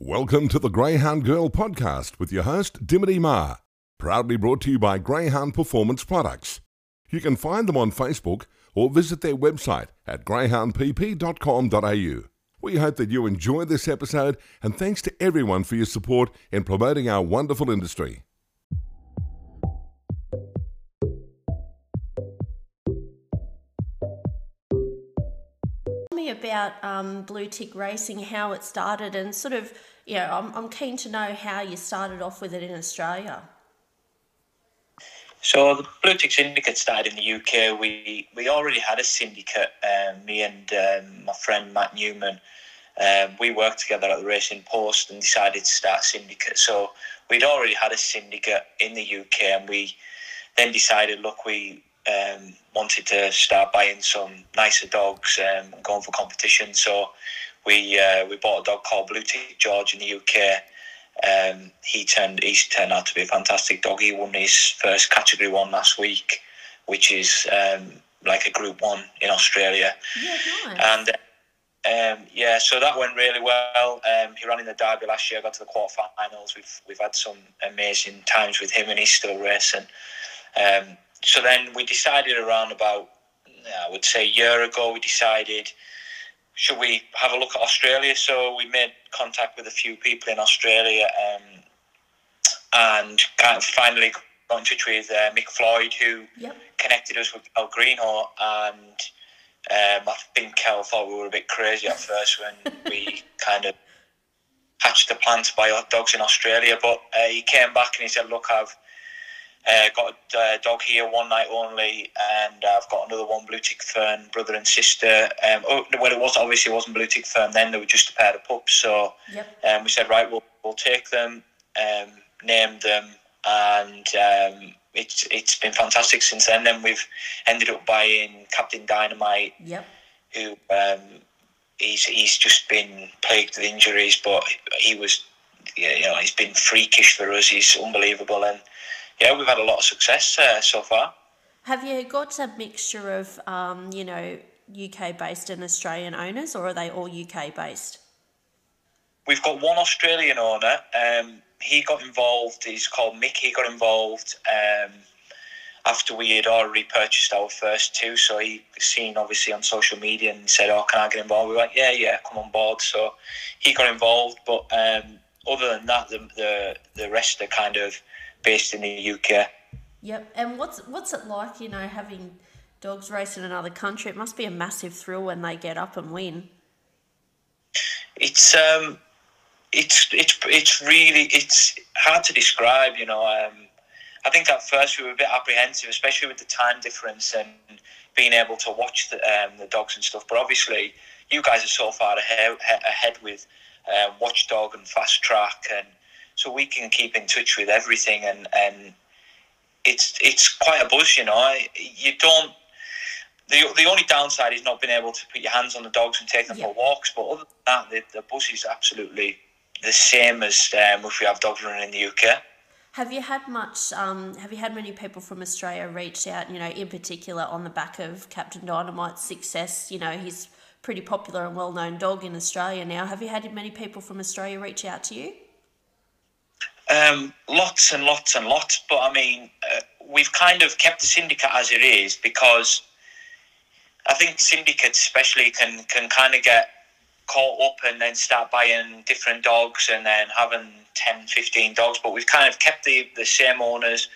Welcome to the Greyhound Girl podcast with your host, Dimity Ma. Proudly brought to you by Greyhound Performance Products. You can find them on Facebook or visit their website at greyhoundpp.com.au. We hope that you enjoy this episode and thanks to everyone for your support in promoting our wonderful industry. About um, Blue Tick Racing, how it started, and sort of, you know, I'm, I'm keen to know how you started off with it in Australia. So the Blue Tick Syndicate started in the UK. We we already had a syndicate. Um, me and um, my friend Matt Newman. Um, we worked together at the Racing Post and decided to start a syndicate. So we'd already had a syndicate in the UK, and we then decided, look, we um, wanted to start buying some nicer dogs um, and going for competition. So we uh, we bought a dog called Blue Tick George in the UK. Um, he turned he's turned out to be a fantastic dog. He won his first Category One last week, which is um, like a Group One in Australia. Yeah, nice. And um, yeah, so that went really well. Um, he ran in the Derby last year, got to the quarterfinals. We've we've had some amazing times with him, and he's still racing. Um, so then we decided around about, I would say, a year ago, we decided, should we have a look at Australia? So we made contact with a few people in Australia um, and kind of finally got in touch with uh, Mick Floyd, who Yep. connected us with Kel Greenough. And um, I think Kel thought we were a bit crazy at first when we kind of hatched the plan to buy dogs in Australia. But uh, he came back and he said, look, I've uh, got a uh, dog here, one night only, and I've got another one, Blue Tick Fern, brother and sister. Um, oh, well, it was obviously it wasn't Blue Tick Fern then; they were just a pair of pups. So Yep. um, we said, right, we'll we'll take them, um, name them, and um, it's it's been fantastic since then. Then we've ended up buying Captain Dynamite, Yep. who um, he's he's just been plagued with injuries, but he was you know he's been freakish for us. He's unbelievable, and yeah, we've had a lot of success uh, so far. Have you got a mixture of, um, you know, UK based and Australian owners, or are they all UK based? We've got one Australian owner. Um, he got involved. He's called Mick. He got involved um, after we had already purchased our first two. So he seen obviously on social media and said, "Oh, can I get involved?" We went, "Yeah, yeah, come on board." So he got involved. But um, other than that, the, the the rest are kind of based in the UK. Yep. And what's what's it like, you know, having dogs race in another country? It must be a massive thrill when they get up and win. It's um, it's it's it's really it's hard to describe. You know, um, I think at first we were a bit apprehensive, especially with the time difference and being able to watch the um, the dogs and stuff. But obviously, you guys are so far ahead ahead with um, Watchdog and Fast Track, and so we can keep in touch with everything. And and it's it's quite a buzz. You know, you don't. The, the only downside is not being able to put your hands on the dogs and take them Yeah. for walks. But other than that, the, the buzz is absolutely the same as um, if we have dogs running in the UK. Have you had much? Um, have you had many people from Australia reach out? You know, in particular on the back of Captain Dynamite's success. You know, he's pretty popular and well-known dog in Australia now. Have you had many people from Australia reach out to you? Um, lots and lots and lots. But I mean, uh, we've kind of kept the syndicate as it is because I think syndicates, especially, can can kind of get caught up and then start buying different dogs and then having 10, 15 dogs. But we've kind of kept the, the same owners.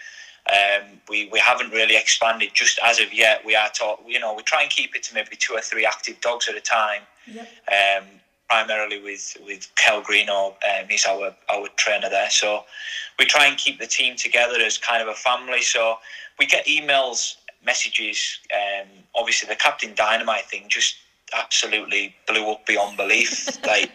Um, we, we haven't really expanded just as of yet. We are taught, you know, we try and keep it to maybe two or three active dogs at a time Yep. um, primarily with with Kel Greenough. Um, he's our our trainer there. So we try and keep the team together as kind of a family. So we get emails, messages. Um, obviously, the Captain Dynamite thing just absolutely blew up beyond belief. like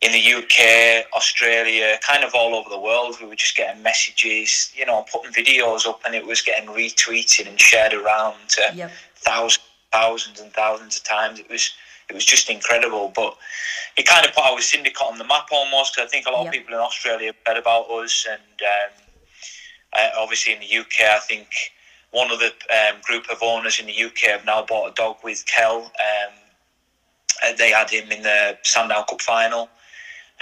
in the UK, Australia, kind of all over the world, we were just getting messages. You know, putting videos up, and it was getting retweeted and shared around to Yep. thousands, thousands and thousands of times. It was it was just incredible. But it kind of put our syndicate on the map almost. 'cause I think a lot Yep. of people in Australia heard about us, and um, uh, obviously in the UK, I think one of the um, group of owners in the UK have now bought a dog with Kel. Um, they had him in the Sandown Cup final.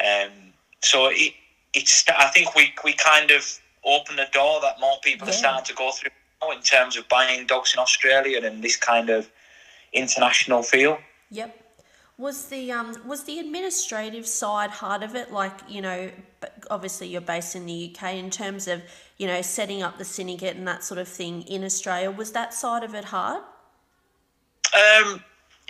Um, so it, it's I think we we kind of opened the door that more people Yeah. are starting to go through now in terms of buying dogs in Australia and this kind of international feel. Yep. Was the um was the administrative side hard of it? Like you know, obviously you're based in the UK. In terms of you know setting up the syndicate and that sort of thing in Australia, was that side of it hard? Um,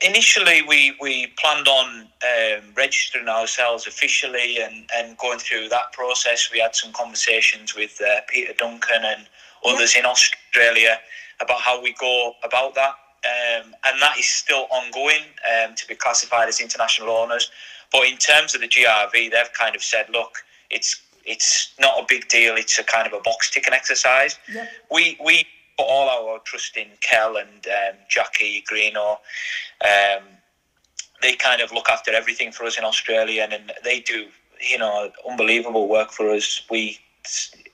initially, we, we planned on um, registering ourselves officially and, and going through that process. We had some conversations with uh, Peter Duncan and others in Australia about how we go about that. Um, and that is still ongoing um, to be classified as international owners. But in terms of the GRV, they've kind of said, look, it's it's not a big deal. It's a kind of a box ticking exercise Yep. we we put all our trust in Kel and um, Jackie Greenough. Um, they kind of look after everything for us in Australia, and, and they do you know unbelievable work for us. We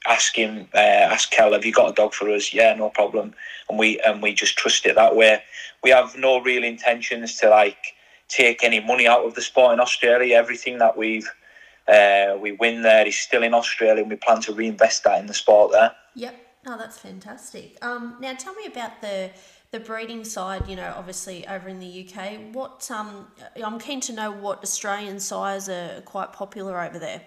ask him, uh, ask Kel, have you got a dog for us? Yeah, no problem. And we and we just trust it that way. We have no real intentions to like take any money out of the sport in Australia. Everything that we've uh, we win there is still in Australia, and we plan to reinvest that in the sport there. Yep. No, that's fantastic. Um, now tell me about the the breeding side. You know, obviously over in the UK, what um, I'm keen to know what Australian sires are quite popular over there.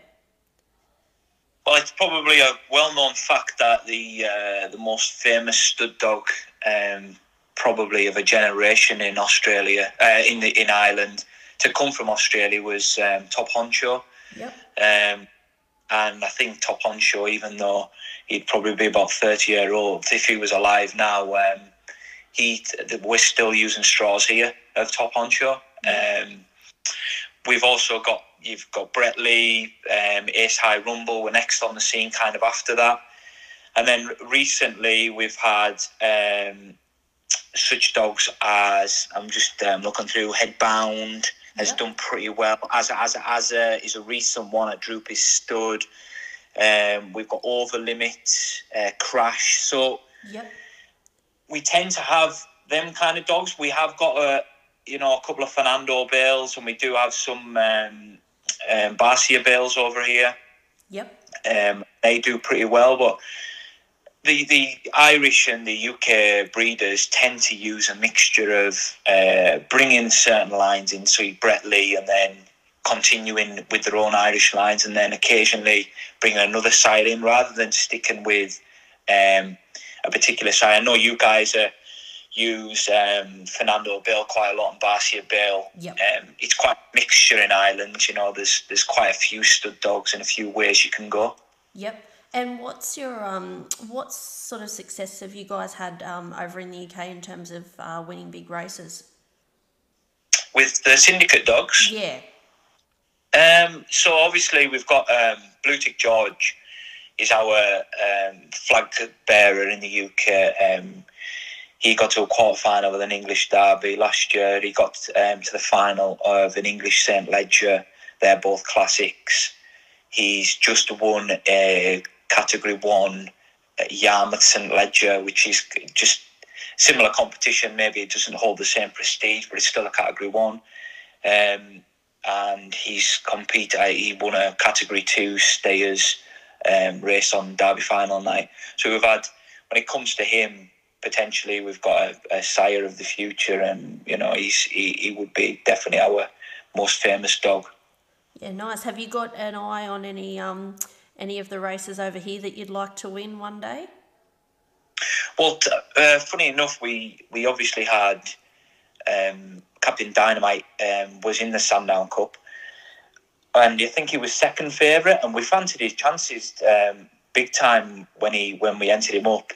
Well, it's probably a well-known fact that the uh, the most famous stud dog, um, probably of a generation in Australia, uh, in the in Ireland, to come from Australia was um, Top Honcho. Yep. Um, and I think Top Honcho, even though he'd probably be about thirty year old, if he was alive now, um, he we're still using straws here of Top Honcho. Um, we've also got you've got Brett Lee, um, Ace Hi Rumble were next on the scene kind of after that. And then recently we've had um, such dogs as I'm just um, looking through Headbound has Yeah. done pretty well. As a, as a, as a is a recent one at Droopys Stud. Um, we've got Over Limit, uh, Crash. So Yep. we tend to have them kind of dogs. We have got a you know a couple of Fernando Bales, and we do have some um, um, Barcia Bales over here. Yep. Um, they do pretty well, but the the Irish and the UK breeders tend to use a mixture of uh, bringing certain lines in, so Brett Lee, and then continuing with their own Irish lines, and then occasionally bringing another side in, rather than sticking with um, a particular side. I know you guys are use um, Fernando Bale quite a lot and Barcia Bale. Yep. Um, it's quite a mixture in Ireland. You know, there's there's quite a few stud dogs and a few ways you can go. Yep. And what's your um what sort of success have you guys had um over in the UK in terms of uh, winning big races? With the syndicate dogs, Yeah. um, so obviously we've got um, Blue Tick George is our um, flag bearer in the UK. Um, he got to a quarter final of an English derby last year. He got um, to the final of an English St Leger. They're both classics. He's just won a Category One Yarmouth St Leger, which is just similar competition. Maybe it doesn't hold the same prestige, but it's still a Category One. Um, and he's competed. He won a Category Two Stayers um, race on Derby final night. So we've had, when it comes to him, potentially we've got a, a sire of the future, and you know he's he, he would be definitely our most famous dog. Yeah, nice. Have you got an eye on any um any of the races over here that you'd like to win one day? Well, t- uh, funny enough, we we obviously had um, Captain Dynamite um, was in the Sandown Cup, and you think he was second favourite, and we fancied his chances um, big time when he when we entered him up,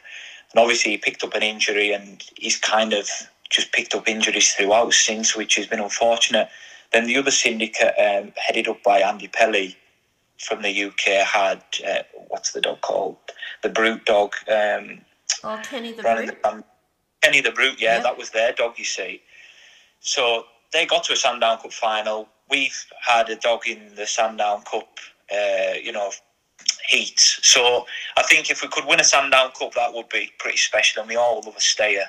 and obviously he picked up an injury, and he's kind of just picked up injuries throughout since, which has been unfortunate. Then the other syndicate, um, headed up by Andy Pelly from the UK, had uh, what's the dog called? The Brute dog. Um, Oh, Kenny the Brute. um, Kenny the Brute, yeah, Yep. that was their dog, you see. So they got to a Sandown Cup final. We've had a dog in the Sandown Cup, uh, you know, heats. So I think if we could win a Sandown Cup, that would be pretty special, and we all love a stayer.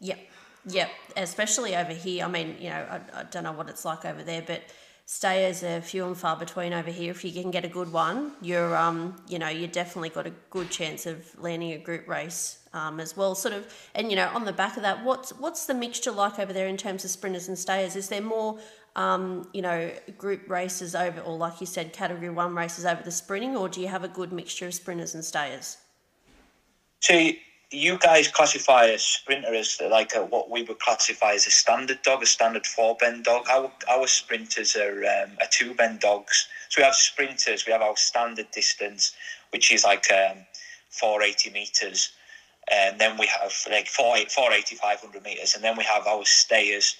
Yep. Yep. Especially over here. I mean, you know, I, I don't know what it's like over there, but stayers are few and far between over here. If you can get a good one, you're um, you know, you definitely got a good chance of landing a group race um, as well. Sort of, and you know, on the back of that, what's what's the mixture like over there in terms of sprinters and stayers? Is there more, um, you know, group races over, or like you said, category one races over the sprinting, or do you have a good mixture of sprinters and stayers? So you guys classify a sprinter as like a, what we would classify as a standard dog, a standard four bend dog. Our our sprinters are um, are two bend dogs. So we have sprinters. We have our standard distance, which is like um, 480 meters, and then we have like 480, 500 meters, and then we have our stayers,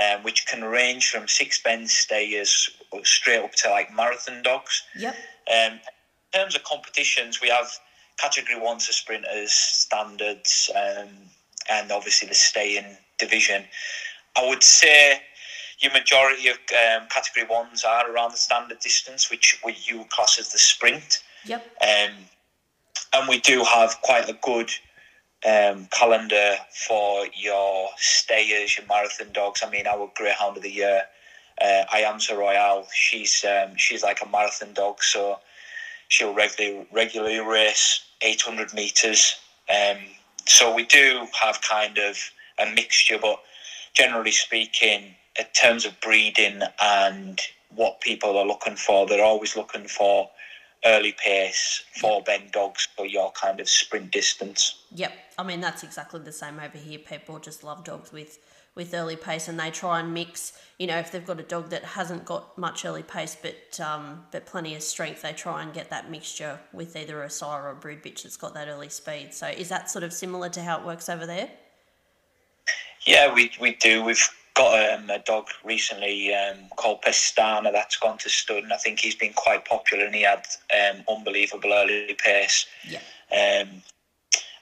um, which can range from six bend stayers straight up to like marathon dogs. Yep. Um, in terms of competitions, we have category one for sprinters, standards, um, and obviously the staying division. I would say your majority of um, category ones are around the standard distance, which we you class as the sprint. Yep. Um, and we do have quite a good um, calendar for your stayers, your marathon dogs. I mean, our greyhound of the year, uh, Aayamza Royale. She's um, she's like a marathon dog, so she'll regularly regularly race 800 meters. Um, so we do have kind of a mixture, but generally speaking, in terms of breeding and what people are looking for, they're always looking for early pace, four bend dogs for your kind of sprint distance. Yep, I mean that's exactly the same over here. People just love dogs with with early pace, and they try and mix. You know, if they've got a dog that hasn't got much early pace, but um, but plenty of strength, they try and get that mixture with either a sire or a brood bitch that's got that early speed. So is that sort of similar to how it works over there? Yeah, we we do. We've got um, a dog recently um, called Pestana that's gone to stud, and I think he's been quite popular, and he had um, unbelievable early pace. Yeah. Um,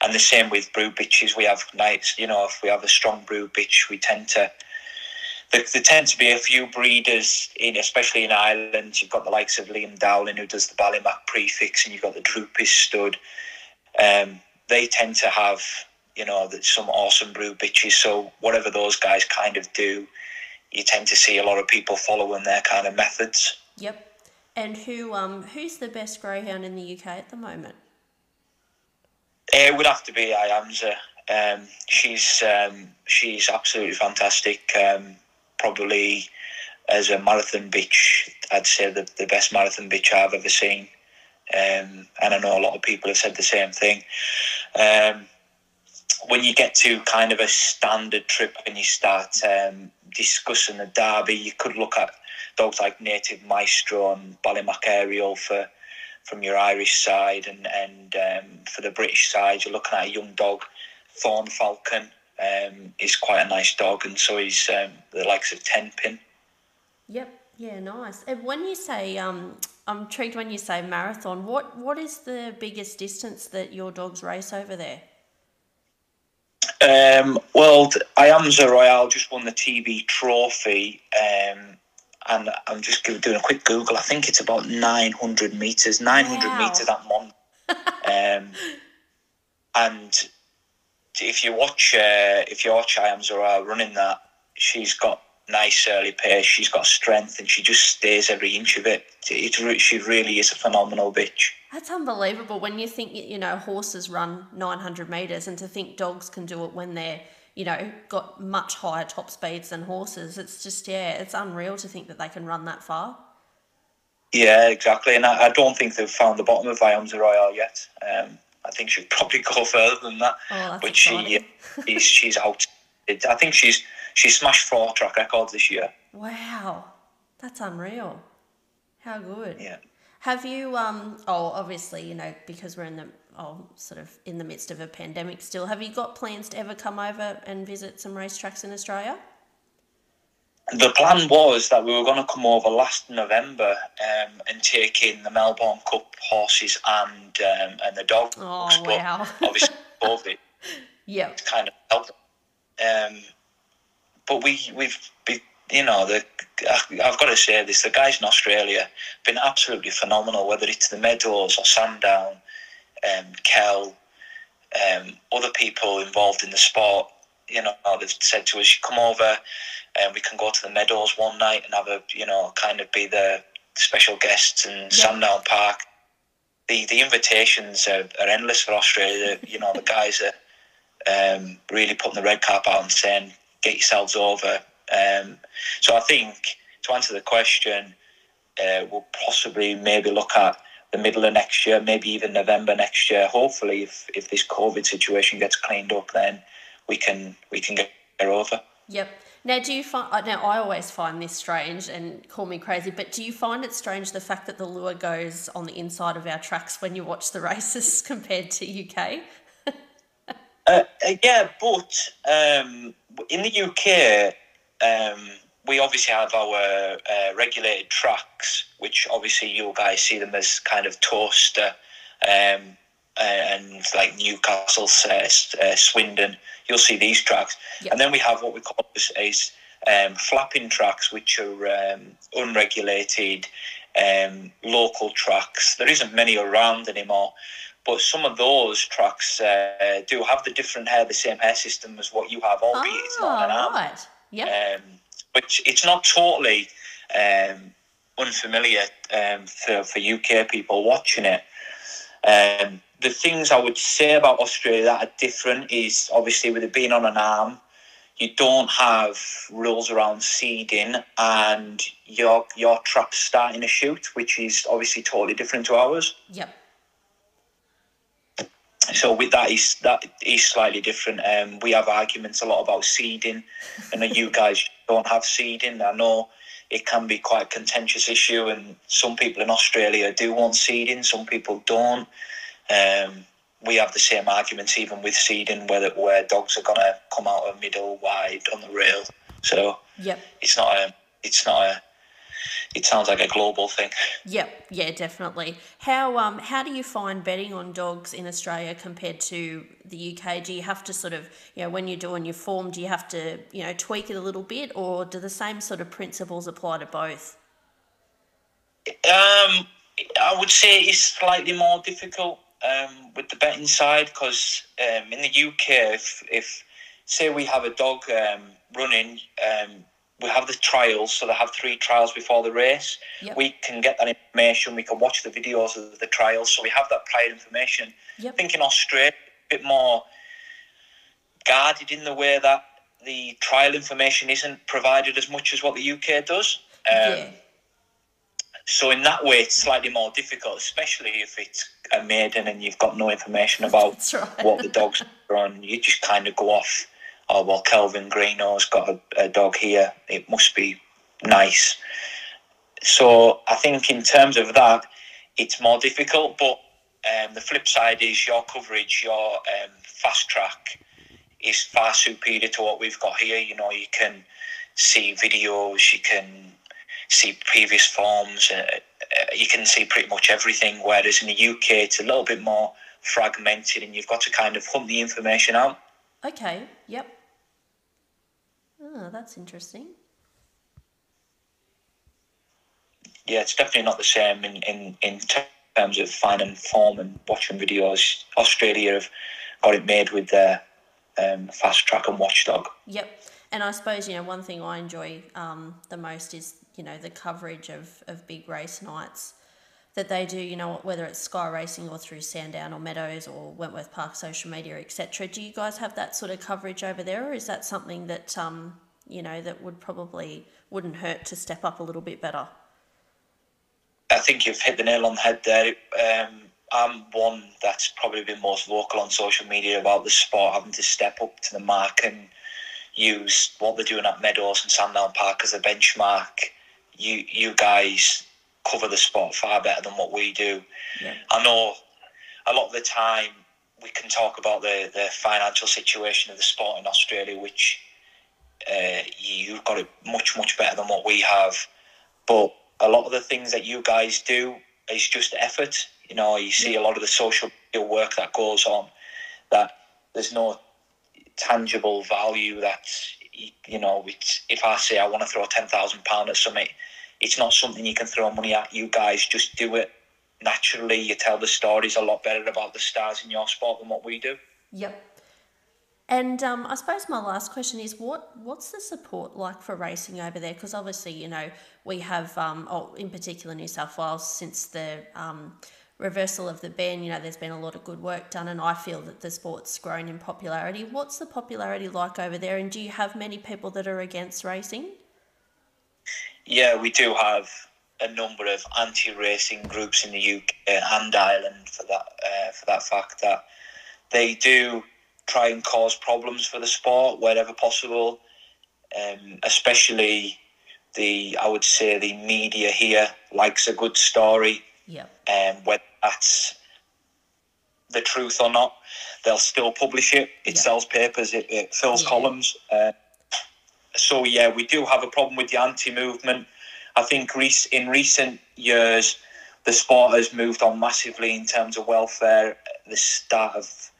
and the same with brew bitches. We have nights, you know, if we have a strong brew bitch, we tend to. There, there tend to be a few breeders in, especially in Ireland. You've got the likes of Liam Dowling who does the Ballymac prefix, and you've got the Droopys stud. Um, they tend to have, you know, some awesome brood bitches. So whatever those guys kind of do, you tend to see a lot of people following their kind of methods. Yep. And who um who's the best greyhound in the UK at the moment? It would have to be Aayamza. Um, she's um, she's absolutely fantastic. Um, probably as a marathon bitch, I'd say the, the best marathon bitch I've ever seen. Um, and I know a lot of people have said the same thing. Um, when you get to kind of a standard trip and you start um, discussing the derby, you could look at dogs like Native Maestro and Ballymac Ariel for from your Irish side, and and um, for the British side, you're looking at a young dog, Thorn Falcon. Um, is quite a nice dog, and so he's um, the likes of Tenpin. Yep. Yeah. Nice. And when you say, um, I'm intrigued when you say marathon. What what is the biggest distance that your dogs race over there? Um, well, Aayamza Royale just won the TV trophy um, and I'm just doing a quick Google. I think it's about 900 meters, 900 wow. meters that month. um, and if you watch, uh, if you watch Aayamza Royale running that, she's got nice early pace. She's got strength, and she just stays every inch of it. it. She really is a phenomenal bitch. That's unbelievable. When you think you know horses run 900 meters, and to think dogs can do it when they're you know, got much higher top speeds than horses. It's just, yeah, it's unreal to think that they can run that far. Yeah, exactly. And I, I don't think they've found the bottom of Aayamza Royale yet. Um, I think she'd probably go further than that. Oh, but she, she's, she's out. I think she's she smashed four track records this year. Wow, that's unreal. How good. Yeah. Have you? Um. Oh, obviously, you know, because we're in the oh, sort of in the midst of a pandemic still. Have you got plans to ever come over and visit some racetracks in Australia? The plan was that we were going to come over last November um, and take in the Melbourne Cup horses and um, and the dogs. Oh wow! obviously, COVID. Yeah. It's kind of helped. Um, but we we've been, you know the I've got to say this: the guys in Australia have been absolutely phenomenal. Whether it's the Meadows or Sandown, um, Kel, um, other people involved in the sport, you know, they've said to us, come over and we can go to the Meadows one night and have a, you know, kind of be the special guests in Sandown Park. The the invitations are, are endless for Australia. you know, the guys are um, really putting the red carpet out and saying, get yourselves over. Um, so I think to answer the question, uh, we'll possibly maybe look at the middle of next year, maybe even November next year. Hopefully, if, if this COVID situation gets cleaned up, then we can we can get over. Yep. Now, do you find? Uh, now, I always find this strange, and call me crazy, but do you find it strange the fact that the lure goes on the inside of our tracks when you watch the races compared to UK? Uh, uh, yeah, but um, in the UK, um, we obviously have our uh, regulated tracks, which obviously you guys see them as kind of toaster um, and like Newcastle, uh, uh, Swindon. You'll see these tracks, yep. and then we have what we call as, as um, flapping tracks, which are um, unregulated um, local tracks. There isn't many around anymore, but some of those tracks uh, do have the different hare, the same hare system as what you have, albeit oh, it's not an ah, arm. Right. Yep. Um, which it's not totally um, unfamiliar um, for, for UK people watching it. Um, the things I would say about Australia that are different is obviously with it being on an arm, you don't have rules around seeding and your your trap's starting to shoot, which is obviously totally different to ours. Yep. So with that is that is slightly different. Um, we have arguments a lot about seeding, and you guys don't have seeding. I know it can be quite a contentious issue, and some people in Australia do want seeding, some people don't. Um, we have the same arguments even with seeding, whether where dogs are gonna come out of middle, wide, on the rail. So yep. it's not a it's not a it sounds like a global thing. Yep, yeah, definitely. How um how do you find betting on dogs in Australia compared to the UK? Do you have to sort of you know when you're doing your form, do you have to you know tweak it a little bit, or do the same sort of principles apply to both? Um, I would say it's slightly more difficult um, with the betting side because um, in the UK, if if say we have a dog um, running um, we have the trials, so they have three trials before the race. Yep. We can get that information. We can watch the videos of the trials, so we have that prior information. Yep. I think in Australia, a bit more guarded in the way that the trial information isn't provided as much as what the UK does. Um, yeah. So in that way, it's slightly more difficult, especially if it's a maiden and you've got no information about right. what the dogs are on. You just kind of go off oh well, Kelvin Greenough's got a, a dog here. It must be nice. So I think in terms of that, it's more difficult. But um, the flip side is your coverage, your um, fast track is far superior to what we've got here. You know, you can see videos, you can see previous forms, uh, uh, you can see pretty much everything. Whereas in the UK, it's a little bit more fragmented, and you've got to kind of hunt the information out. Okay. Yep. Oh, that's interesting. Yeah, it's definitely not the same in, in, in terms of finding form and watching videos. Australia have got it made with their um, fast track and watchdog. Yep. And I suppose, you know, one thing I enjoy um, the most is, you know, the coverage of, of big race nights that they do, you know, whether it's Sky Racing or through Sandown or Meadows or Wentworth Park social media, etc. Do you guys have that sort of coverage over there, or is that something that um, you know that would probably wouldn't hurt to step up a little bit better? I think you've hit the nail on the head there. Um, I'm one that's probably been most vocal on social media about the sport having to step up to the mark and use what they're doing at Meadows and Sandown Park as a benchmark. You you guys cover the sport far better than what we do. Yeah. I know a lot of the time we can talk about the, the financial situation of the sport in Australia, which uh, you've got it much, much better than what we have. But a lot of the things that you guys do is just effort. You know, you see a lot of the social work that goes on that there's no tangible value that, you know, if I say I want to throw £10,000 at something, it's not something you can throw money at. You guys just do it naturally. You tell the stories a lot better about the stars in your sport than what we do. Yep. And um, I suppose my last question is what what's the support like for racing over there? Because obviously, you know, we have, um, oh, in particular, New South Wales since the um, reversal of the ban. You know, there's been a lot of good work done, and I feel that the sport's grown in popularity. What's the popularity like over there? And do you have many people that are against racing? Yeah, we do have a number of anti-racing groups in the UK and Ireland for that uh, for that fact that they do try and cause problems for the sport wherever possible, um, especially the I would say the media here likes a good story. Yeah. Um, whether that's the truth or not, they'll still publish it. It Yeah. sells papers. It, it fills Yeah. columns. Uh, so yeah, we do have a problem with the anti-movement. I think rec- in recent years, the sport has moved on massively in terms of welfare. The start of,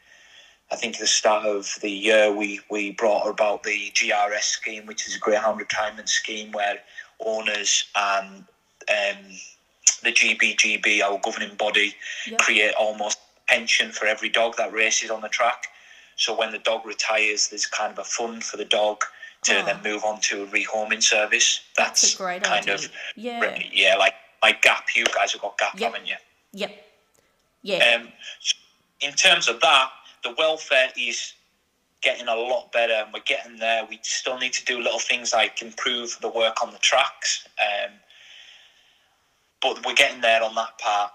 I think, the start of the year, we we brought about the GRS scheme, which is a Greyhound retirement scheme, where owners and um, the GBGB, our governing body, Yep. create almost pension for every dog that races on the track. So when the dog retires, there's kind of a fund for the dog to Oh. then move on to a rehoming service. That's, That's a great kind idea. of Yeah. yeah, like like Gap. You guys have got Gap, Yep. haven't you? Yep. Yeah. Um, so in terms of that, the welfare is getting a lot better, and we're getting there. We still need to do little things like improve the work on the tracks, um, but we're getting there on that part.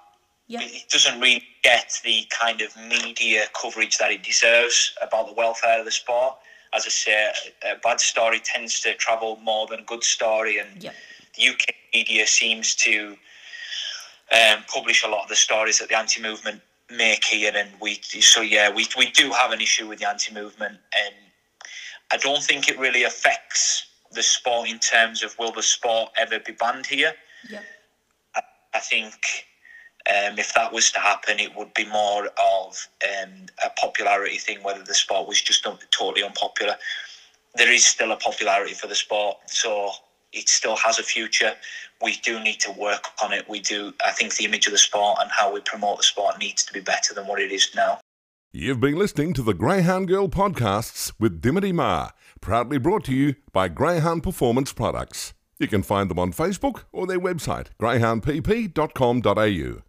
Yep. It doesn't really get the kind of media coverage that it deserves about the welfare of the sport. As I say, a bad story tends to travel more than a good story, and Yep. the UK media seems to um, publish a lot of the stories that the anti-movement make here, and we so yeah, we we do have an issue with the anti-movement, and I don't think it really affects the sport in terms of will the sport ever be banned here. Yep. I think um, if that was to happen, it would be more of um, a popularity thing, whether the sport was just un- totally unpopular. There is still a popularity for the sport, so it still has a future. We do need to work on it. We do. I think the image of the sport and how we promote the sport needs to be better than what it is now. You've been listening to the Greyhound Girl podcasts with Dimity Ma, proudly brought to you by Greyhound Performance Products. You can find them on Facebook or their website, greyhoundpp.com.au.